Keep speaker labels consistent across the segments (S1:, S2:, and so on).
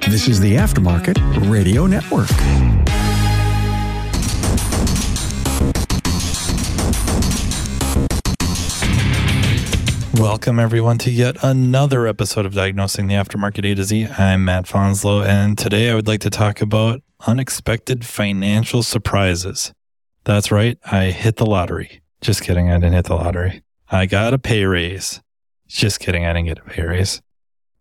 S1: This is the Aftermarket Radio Network.
S2: Welcome, everyone, to yet another episode of Diagnosing the Aftermarket A to Z. I'm Matt Fanslow, and today I would like to talk about unexpected financial surprises. That's right, I hit the lottery. Just kidding, I didn't hit the lottery. I got a pay raise. Just kidding, I didn't get a pay raise.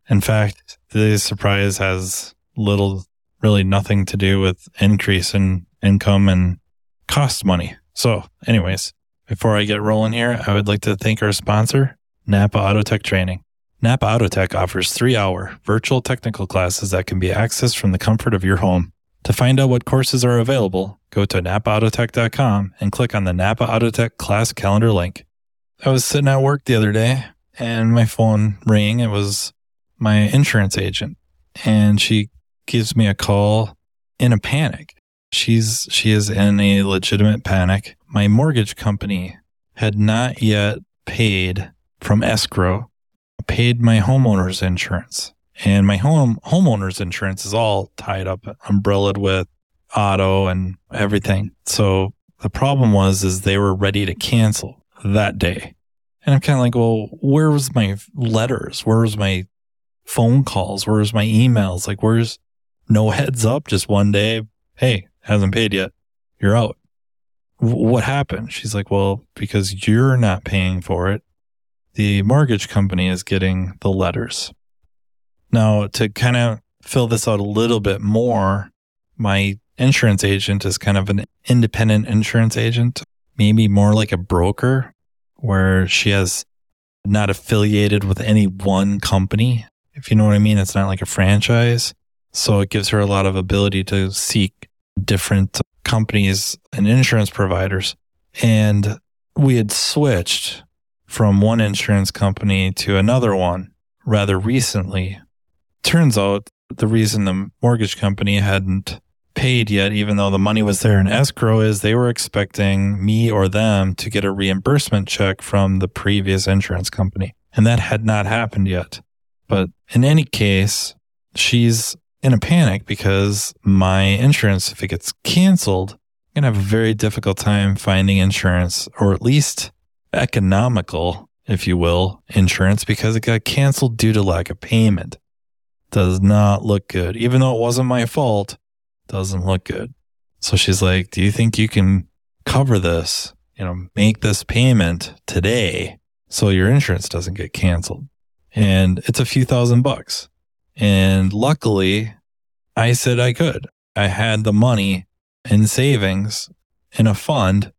S2: In fact, the surprise has little, really nothing to do with increase in income and cost money. So, anyways, before I get rolling here, I would like to thank our sponsor, Napa Autotech Training. Napa Autotech offers three hour virtual technical classes that can be accessed from the comfort of your home. To find out what courses are available, go to napaautotech.com and click on the Napa Autotech class calendar link. I was sitting at work the other day and my phone rang. It was my insurance agent and she gives me a call in a panic. She's, she is in a legitimate panic. My mortgage company had not yet paid from escrow, paid my homeowner's insurance. And my home homeowner's insurance is all tied up, umbrellaed with auto and everything. So the problem was is they were ready to cancel that day. And I'm kind of like, well, where was my letters? Where was my phone calls? Where was my emails? Like, where's no heads up? Just one day, hey, hasn't paid yet. You're out. What happened? She's like, well, because you're not paying for it the mortgage company is getting the letters. Now, to kind of fill this out a little bit more, my insurance agent is kind of an independent insurance agent, maybe more like a broker, where she has not affiliated with any one company. If you know what I mean, it's not like a franchise. So it gives her a lot of ability to seek different companies and insurance providers. And we had switched from one insurance company to another one rather recently. Turns out the reason the mortgage company hadn't paid yet, even though the money was there in escrow, is they were expecting me or them to get a reimbursement check from the previous insurance company. And that had not happened yet. But in any case, she's in a panic because my insurance, if it gets canceled, I'm going to have a very difficult time finding insurance or at least economical, if you will, insurance because it got canceled due to lack of payment. Does not look good. Even though it wasn't my fault, doesn't look good. So she's like, Do you think you can cover this? You know, make this payment today so your insurance doesn't get canceled. And it's a few thousand bucks. And luckily, I said I could. I had the money in savings in a fund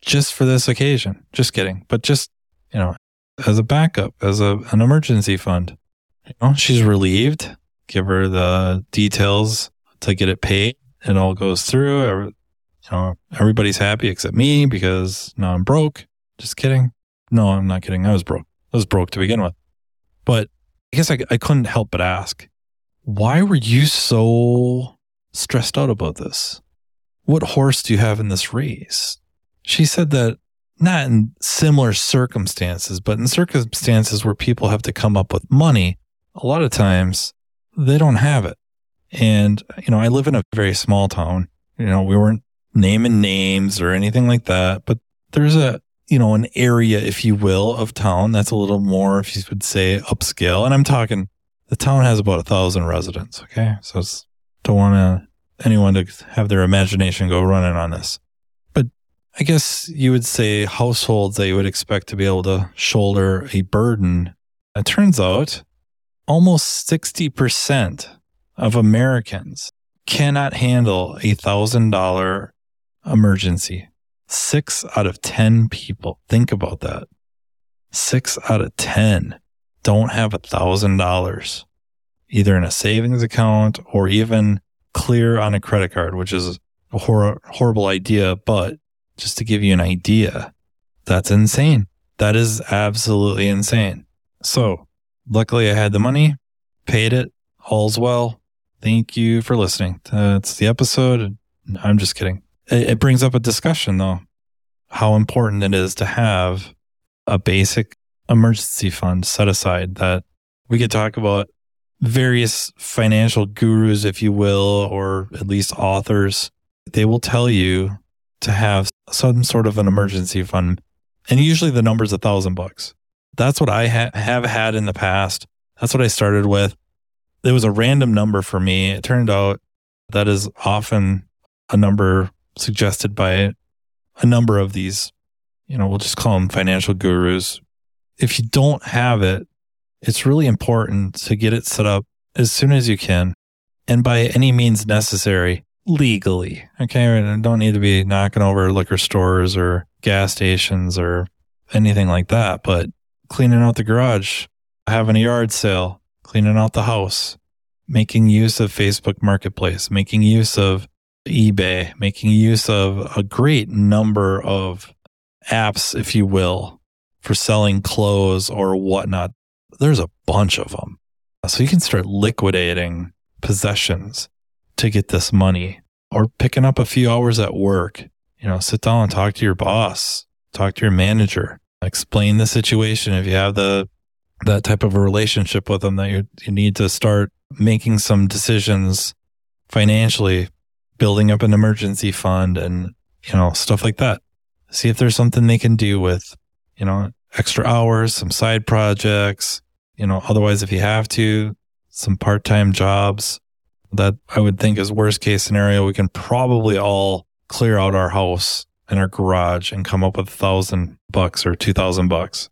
S2: just for this occasion. Just kidding. But just, you know, as a backup, as a, an emergency fund. You know, she's relieved. Give her the details to get it paid. It all goes through. Every, you know, everybody's happy except me because now I'm broke. Just kidding. No, I'm not kidding. I was broke. I was broke to begin with. But I guess I, I couldn't help but ask, why were you so stressed out about this? What horse do you have in this race? She said that not in similar circumstances, but in circumstances where people have to come up with money, a lot of times they don't have it. And, you know, I live in a very small town. You know, we weren't naming names or anything like that, but there's a, you know, an area, if you will, of town that's a little more, if you would say, upscale. And I'm talking, the town has about a thousand residents. Okay. So it's, don't want to, anyone to have their imagination go running on this. But I guess you would say households that you would expect to be able to shoulder a burden. It turns out almost 60% of Americans cannot handle a thousand dollar emergency. Six out of 10 people. Think about that. Six out of 10 don't have a thousand dollars either in a savings account or even clear on a credit card, which is a hor- horrible idea, but just to give you an idea, that's insane. That is absolutely insane. So, luckily, I had the money, paid it, all's well. Thank you for listening. That's the episode. I'm just kidding. It, brings up a discussion, though, how important it is to have a basic emergency fund set aside that we could talk about various financial gurus, if you will, or at least authors, they will tell you to have some sort of an emergency fund. And usually the number's a thousand bucks. That's what I ha- have had in the past. That's what I started with. It was a random number for me. It turned out that is often a number suggested by a number of these, you know, we'll just call them financial gurus. If you don't have it, it's really important to get it set up as soon as you can and by any means necessary legally. Okay. And don't need to be knocking over liquor stores or gas stations or anything like that, but cleaning out the garage, having a yard sale, cleaning out the house, making use of Facebook Marketplace, making use of eBay, making use of a great number of apps, if you will, for selling clothes or whatnot there's a bunch of them. So you can start liquidating possessions to get this money or picking up a few hours at work. You know, sit down and talk to your boss, talk to your manager, explain the situation. If you have the, that type of a relationship with them that you, you need to start making some decisions financially, building up an emergency fund and, you know, stuff like that. See if there's something they can do with, you know, extra hours, some side projects, you know, otherwise, if you have to, some part time jobs that I would think is worst case scenario, we can probably all clear out our house and our garage and come up with a thousand bucks or two thousand bucks.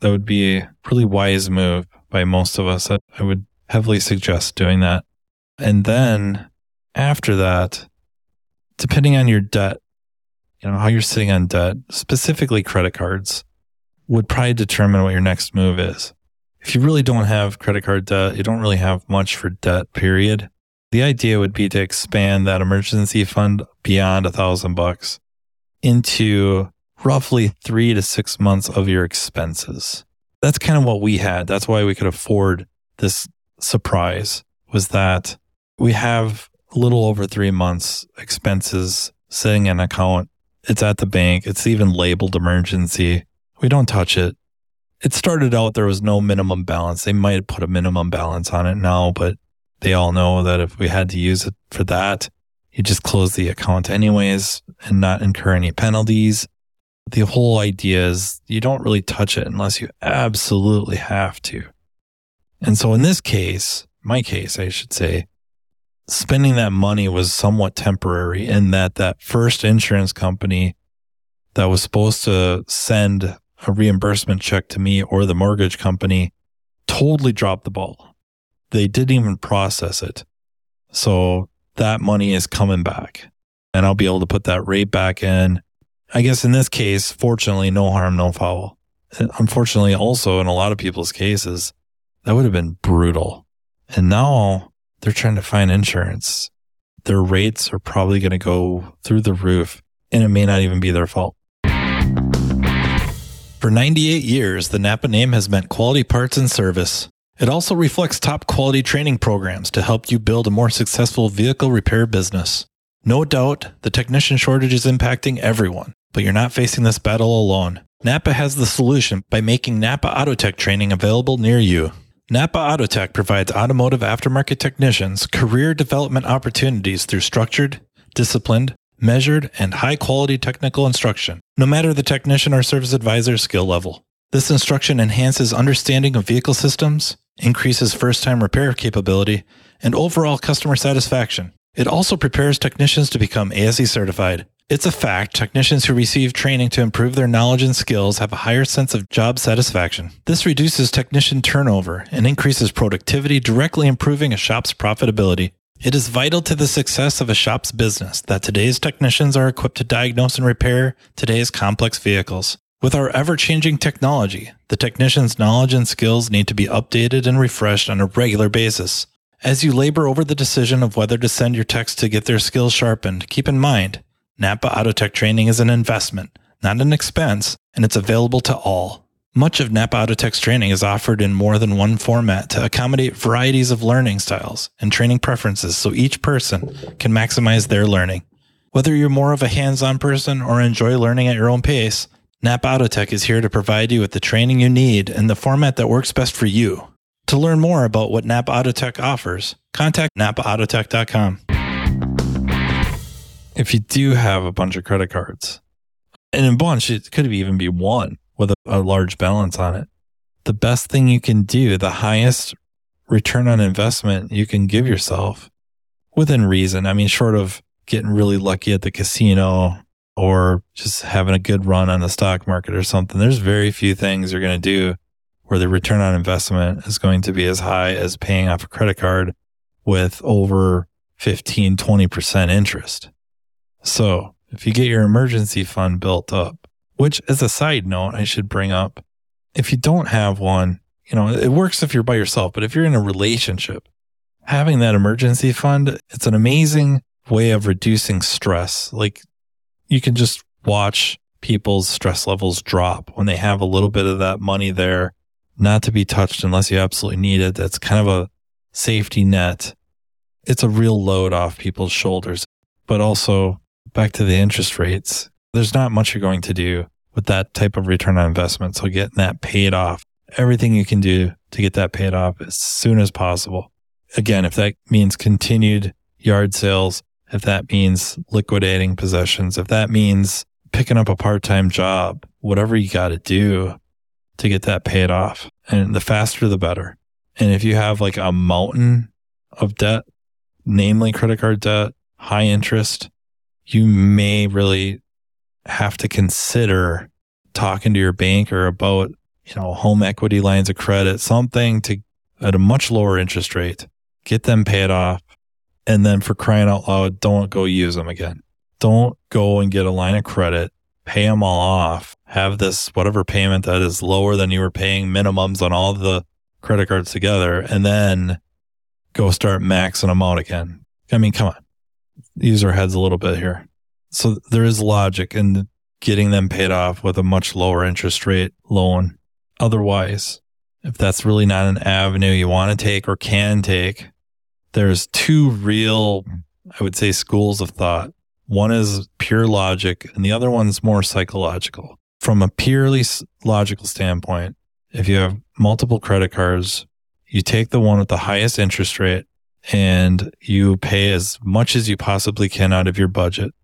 S2: That would be a really wise move by most of us. I would heavily suggest doing that. And then after that, depending on your debt, you know, how you're sitting on debt, specifically credit cards, would probably determine what your next move is if you really don't have credit card debt, you don't really have much for debt, period. The idea would be to expand that emergency fund beyond a thousand bucks into roughly three to six months of your expenses. That's kind of what we had. That's why we could afford this surprise was that we have a little over three months expenses sitting in an account. It's at the bank. It's even labeled emergency. We don't touch it it started out there was no minimum balance. They might put a minimum balance on it now, but they all know that if we had to use it for that, you just close the account anyways and not incur any penalties. The whole idea is you don't really touch it unless you absolutely have to. And so in this case, my case, I should say, spending that money was somewhat temporary in that that first insurance company that was supposed to send a reimbursement check to me or the mortgage company totally dropped the ball. They didn't even process it. So that money is coming back and I'll be able to put that rate back in. I guess in this case, fortunately, no harm, no foul. Unfortunately, also in a lot of people's cases, that would have been brutal. And now they're trying to find insurance. Their rates are probably going to go through the roof and it may not even be their fault. For 98 years, the Napa name has meant quality parts and service. It also reflects top quality training programs to help you build a more successful vehicle repair business. No doubt, the technician shortage is impacting everyone, but you're not facing this battle alone. Napa has the solution by making Napa Autotech training available near you. Napa Autotech provides automotive aftermarket technicians career development opportunities through structured, disciplined, measured, and high quality technical instruction, no matter the technician or service advisor skill level. This instruction enhances understanding of vehicle systems, increases first time repair capability, and overall customer satisfaction. It also prepares technicians to become ASE certified. It's a fact technicians who receive training to improve their knowledge and skills have a higher sense of job satisfaction. This reduces technician turnover and increases productivity, directly improving a shop's profitability. It is vital to the success of a shop's business that today's technicians are equipped to diagnose and repair today's complex vehicles. With our ever changing technology, the technician's knowledge and skills need to be updated and refreshed on a regular basis. As you labor over the decision of whether to send your techs to get their skills sharpened, keep in mind Napa Autotech training is an investment, not an expense, and it's available to all. Much of Napa Autotech's training is offered in more than one format to accommodate varieties of learning styles and training preferences so each person can maximize their learning. Whether you're more of a hands on person or enjoy learning at your own pace, Napa Autotech is here to provide you with the training you need in the format that works best for you. To learn more about what Napa Autotech offers, contact napaautotech.com. If you do have a bunch of credit cards, and in a bunch, it could even be one with a, a large balance on it. The best thing you can do, the highest return on investment you can give yourself within reason. I mean, short of getting really lucky at the casino or just having a good run on the stock market or something, there's very few things you're going to do where the return on investment is going to be as high as paying off a credit card with over 15, 20% interest. So if you get your emergency fund built up, which as a side note, I should bring up, if you don't have one, you know, it works if you're by yourself, but if you're in a relationship, having that emergency fund, it's an amazing way of reducing stress. Like you can just watch people's stress levels drop when they have a little bit of that money there not to be touched unless you absolutely need it. That's kind of a safety net. It's a real load off people's shoulders. But also back to the interest rates, there's not much you're going to do with that type of return on investment. So getting that paid off, everything you can do to get that paid off as soon as possible. Again, if that means continued yard sales, if that means liquidating possessions, if that means picking up a part time job, whatever you got to do to get that paid off. And the faster, the better. And if you have like a mountain of debt, namely credit card debt, high interest, you may really have to consider talking to your banker about, you know, home equity lines of credit, something to at a much lower interest rate, get them paid off. And then for crying out loud, don't go use them again. Don't go and get a line of credit, pay them all off have this whatever payment that is lower than you were paying minimums on all the credit cards together and then go start maxing them out again. I mean, come on. Use our heads a little bit here. So there is logic in getting them paid off with a much lower interest rate loan. Otherwise, if that's really not an avenue you want to take or can take, there's two real, I would say, schools of thought. One is pure logic and the other one's more psychological from a purely logical standpoint, if you have multiple credit cards, you take the one with the highest interest rate and you pay as much as you possibly can out of your budget.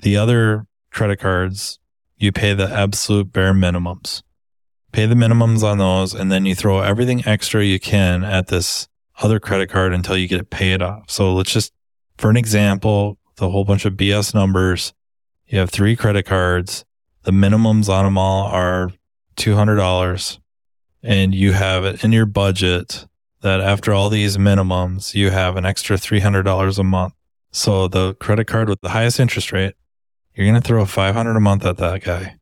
S2: The other credit cards, you pay the absolute bare minimums. Pay the minimums on those, and then you throw everything extra you can at this other credit card until you get it paid off. So let's just, for an example, the whole bunch of BS numbers, you have three credit cards the minimums on them all are $200 and you have it in your budget that after all these minimums, you have an extra $300 a month. So the credit card with the highest interest rate, you're going to throw 500 a month at that guy.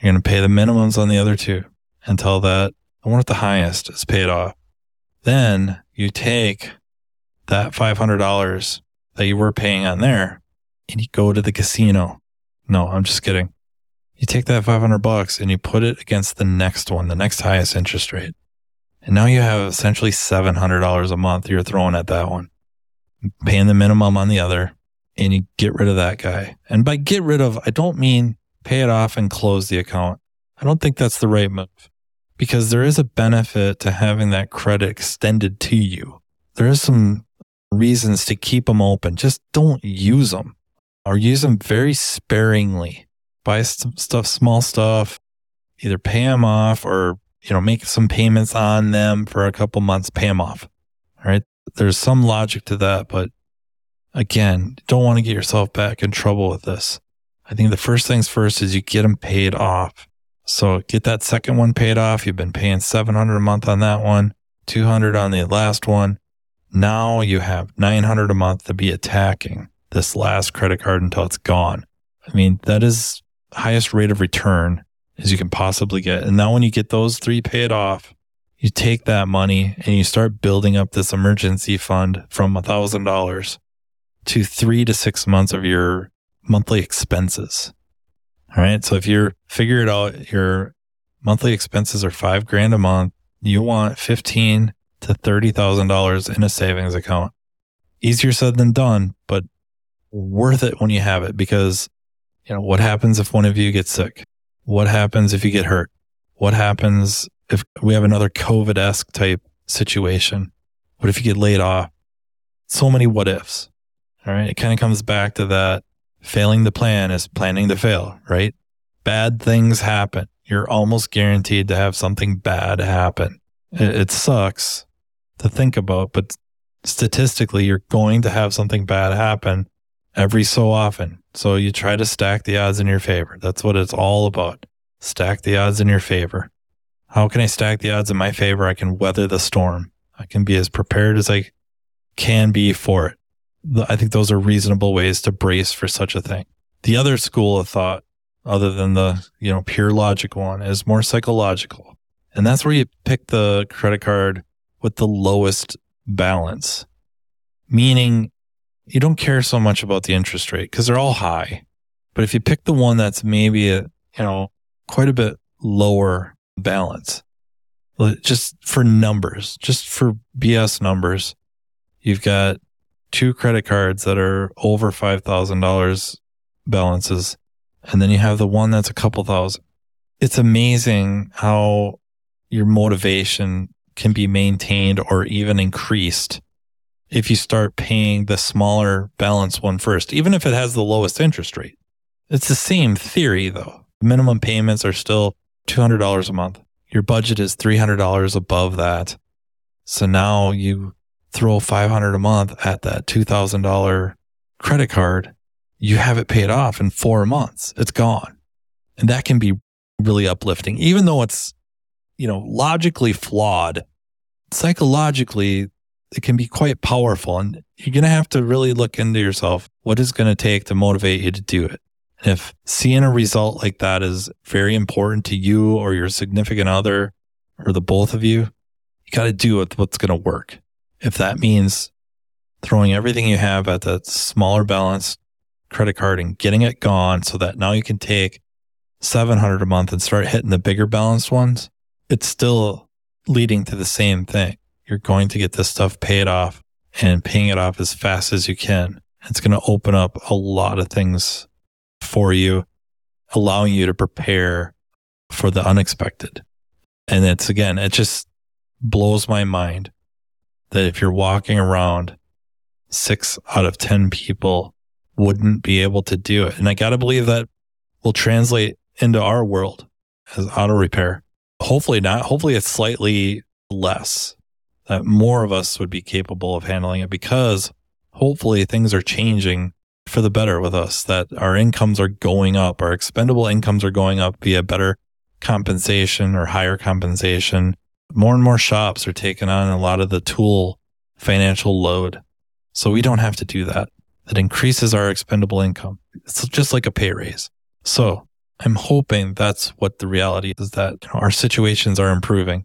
S2: You're going to pay the minimums on the other two until that the one with the highest is paid off. Then you take that $500 that you were paying on there and you go to the casino. No, I'm just kidding. You take that 500 bucks and you put it against the next one, the next highest interest rate. And now you have essentially $700 a month you're throwing at that one, paying the minimum on the other, and you get rid of that guy. And by get rid of, I don't mean pay it off and close the account. I don't think that's the right move because there is a benefit to having that credit extended to you. There is some reasons to keep them open. Just don't use them or use them very sparingly buy some stuff, small stuff, either pay them off or, you know, make some payments on them for a couple months, pay them off. All right. There's some logic to that, but again, don't want to get yourself back in trouble with this. I think the first things first is you get them paid off. So get that second one paid off. You've been paying 700 a month on that one, 200 on the last one. Now you have 900 a month to be attacking this last credit card until it's gone. I mean, that is highest rate of return as you can possibly get. And now when you get those three paid off, you take that money and you start building up this emergency fund from a thousand dollars to three to six months of your monthly expenses. All right. So if you're figure it out, your monthly expenses are five grand a month. You want fifteen to thirty thousand dollars in a savings account. Easier said than done, but worth it when you have it because you know, what happens if one of you gets sick? What happens if you get hurt? What happens if we have another COVID esque type situation? What if you get laid off? So many what ifs. All right. It kind of comes back to that failing the plan is planning to fail, right? Bad things happen. You're almost guaranteed to have something bad happen. It, it sucks to think about, but statistically, you're going to have something bad happen every so often. So you try to stack the odds in your favor. That's what it's all about. Stack the odds in your favor. How can I stack the odds in my favor? I can weather the storm. I can be as prepared as I can be for it. I think those are reasonable ways to brace for such a thing. The other school of thought, other than the, you know, pure logic one is more psychological. And that's where you pick the credit card with the lowest balance, meaning you don't care so much about the interest rate because they're all high. But if you pick the one that's maybe a, you know, quite a bit lower balance, just for numbers, just for BS numbers, you've got two credit cards that are over $5,000 balances. And then you have the one that's a couple thousand. It's amazing how your motivation can be maintained or even increased if you start paying the smaller balance one first, even if it has the lowest interest rate. It's the same theory though. Minimum payments are still $200 a month. Your budget is $300 above that. So now you throw 500 a month at that $2,000 credit card. You have it paid off in four months. It's gone. And that can be really uplifting, even though it's, you know, logically flawed. Psychologically, it can be quite powerful. And you're going to have to really look into yourself. What is going to take to motivate you to do it? And if seeing a result like that is very important to you or your significant other or the both of you, you got to do. What's going to work. If that means throwing everything you have at that smaller balance credit card and getting it gone so that now you can take 700 a month and start hitting the bigger balanced ones, it's still leading to the same thing. You're going to get this stuff paid off and paying it off as fast as you can. It's going to open up a lot of things for you, allowing you to prepare for the unexpected. And it's again, it just blows my mind that if you're walking around, six out of 10 people wouldn't be able to do it. And I got to believe that will translate into our world as auto repair. Hopefully not. Hopefully it's slightly less that more of us would be capable of handling it because hopefully things are changing for the better with us, that our incomes are going up, our expendable incomes are going up via better compensation or higher compensation. More and more shops are taking on a lot of the tool financial load. So we don't have to do that. That increases our expendable income. It's just like a pay raise. So I'm hoping that's what the reality is that our situations are improving.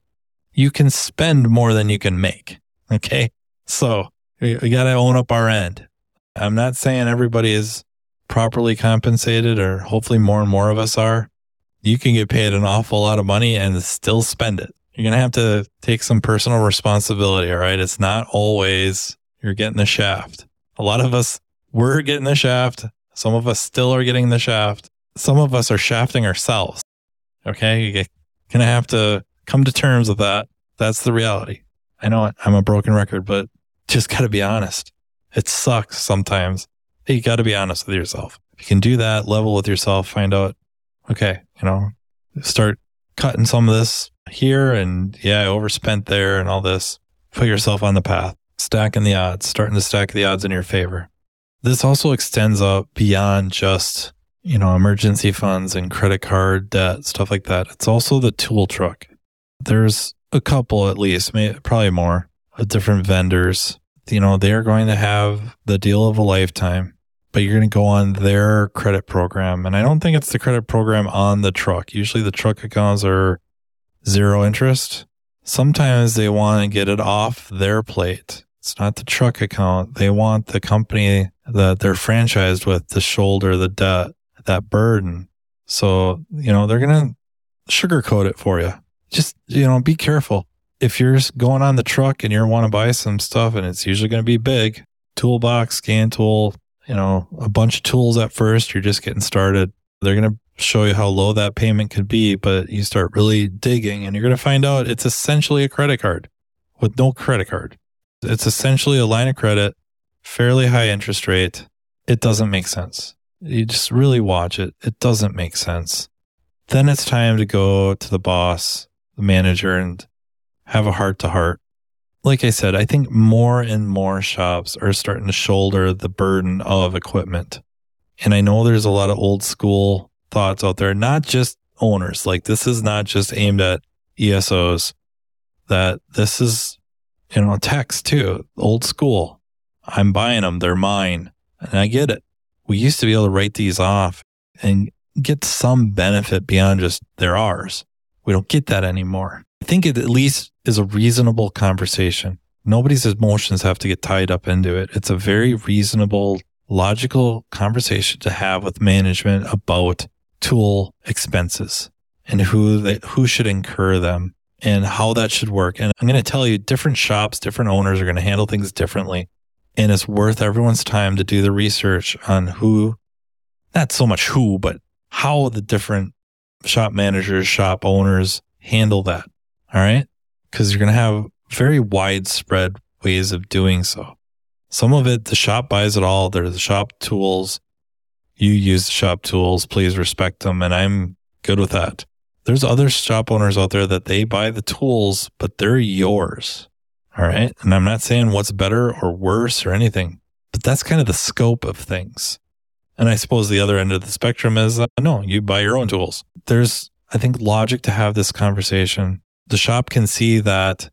S2: You can spend more than you can make. Okay. So we, got to own up our end. I'm not saying everybody is properly compensated or hopefully more and more of us are. You can get paid an awful lot of money and still spend it. You're going to have to take some personal responsibility. All right. It's not always you're getting the shaft. A lot of us, we're getting the shaft. Some of us still are getting the shaft. Some of us are shafting ourselves. Okay. You're going to have to come to terms with that. That's the reality. I know I'm a broken record, but just got to be honest. It sucks sometimes. You got to be honest with yourself. If you can do that, level with yourself, find out, okay, you know, start cutting some of this here and yeah, I overspent there and all this. Put yourself on the path, stacking the odds, starting to stack the odds in your favor. This also extends up beyond just, you know, emergency funds and credit card debt, stuff like that. It's also the tool truck. There's a couple at least, maybe, probably more, of different vendors you know, they're going to have the deal of a lifetime, but you're going to go on their credit program. And I don't think it's the credit program on the truck. Usually the truck accounts are zero interest. Sometimes they want to get it off their plate. It's not the truck account. They want the company that they're franchised with to shoulder the debt, that burden. So, you know, they're going to sugarcoat it for you. Just, you know, be careful if you're going on the truck and you want to buy some stuff and it's usually going to be big, toolbox, scan tool, you know, a bunch of tools at first, you're just getting started. They're going to show you how low that payment could be, but you start really digging and you're going to find out it's essentially a credit card. with no credit card. It's essentially a line of credit, fairly high interest rate. It doesn't make sense. You just really watch it. It doesn't make sense. Then it's time to go to the boss, the manager, and have a heart to heart. Like I said, I think more and more shops are starting to shoulder the burden of equipment. And I know there's a lot of old school thoughts out there, not just owners. Like this is not just aimed at ESOs, that this is, you know, techs too, old school. I'm buying them. They're mine. And I get it. We used to be able to write these off and get some benefit beyond just they're ours. We don't get that anymore. I think it at least is a reasonable conversation. Nobody's emotions have to get tied up into it. It's a very reasonable, logical conversation to have with management about tool expenses and who they, who should incur them and how that should work. And I'm going to tell you different shops, different owners are going to handle things differently. And it's worth everyone's time to do the research on who, not so much who, but how the different shop managers, shop owners handle that. All right. Cause you're going to have very widespread ways of doing so. Some of it, the shop buys it all. They're the shop tools. You use the shop tools. Please respect them. And I'm good with that. There's other shop owners out there that they buy the tools, but they're yours. All right. And I'm not saying what's better or worse or anything, but that's kind of the scope of things. And I suppose the other end of the spectrum is uh, no, you buy your own tools. There's, I think, logic to have this conversation. The shop can see that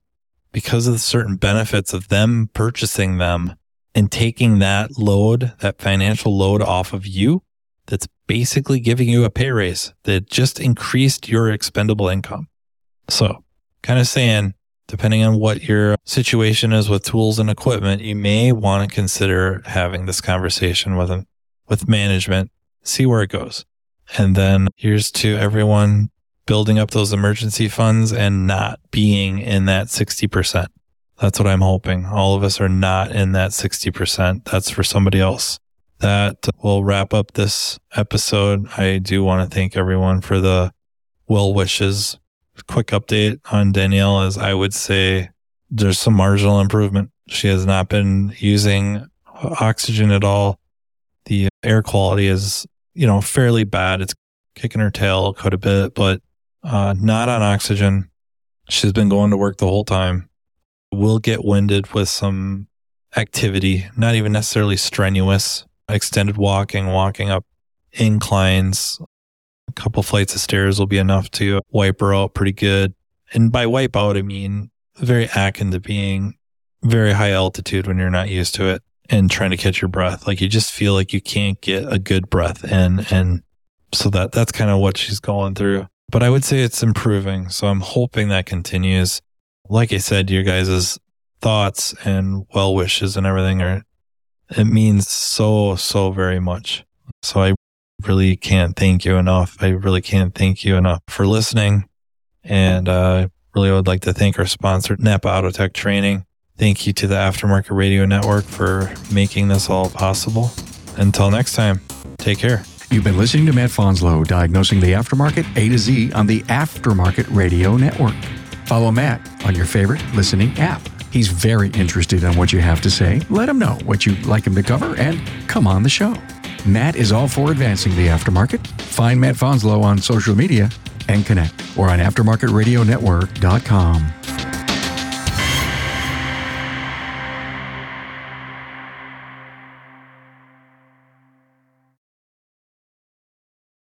S2: because of the certain benefits of them purchasing them and taking that load, that financial load off of you, that's basically giving you a pay raise that just increased your expendable income. So, kind of saying, depending on what your situation is with tools and equipment, you may want to consider having this conversation with them, with management, see where it goes. And then here's to everyone building up those emergency funds and not being in that 60%. That's what I'm hoping. All of us are not in that 60%. That's for somebody else. That will wrap up this episode. I do want to thank everyone for the well wishes quick update on Danielle is I would say there's some marginal improvement. She has not been using oxygen at all. The air quality is, you know, fairly bad. It's kicking her tail quite a bit, but uh, not on oxygen. She's been going to work the whole time. Will get winded with some activity, not even necessarily strenuous, extended walking, walking up inclines, a couple flights of stairs will be enough to wipe her out pretty good. And by wipe out, I mean very akin to being very high altitude when you're not used to it and trying to catch your breath. Like you just feel like you can't get a good breath in. And so that, that's kind of what she's going through. But I would say it's improving. So I'm hoping that continues. Like I said, your guys' thoughts and well wishes and everything are, it means so, so very much. So I really can't thank you enough. I really can't thank you enough for listening. And uh, really would like to thank our sponsor, Napa Auto Tech Training. Thank you to the Aftermarket Radio Network for making this all possible. Until next time, take care.
S1: You've been listening to Matt Fanslow diagnosing the aftermarket A to Z on the Aftermarket Radio Network. Follow Matt on your favorite listening app. He's very interested in what you have to say. Let him know what you'd like him to cover and come on the show. Matt is all for advancing the aftermarket. Find Matt Fanslow on social media and connect or on aftermarketradionetwork.com.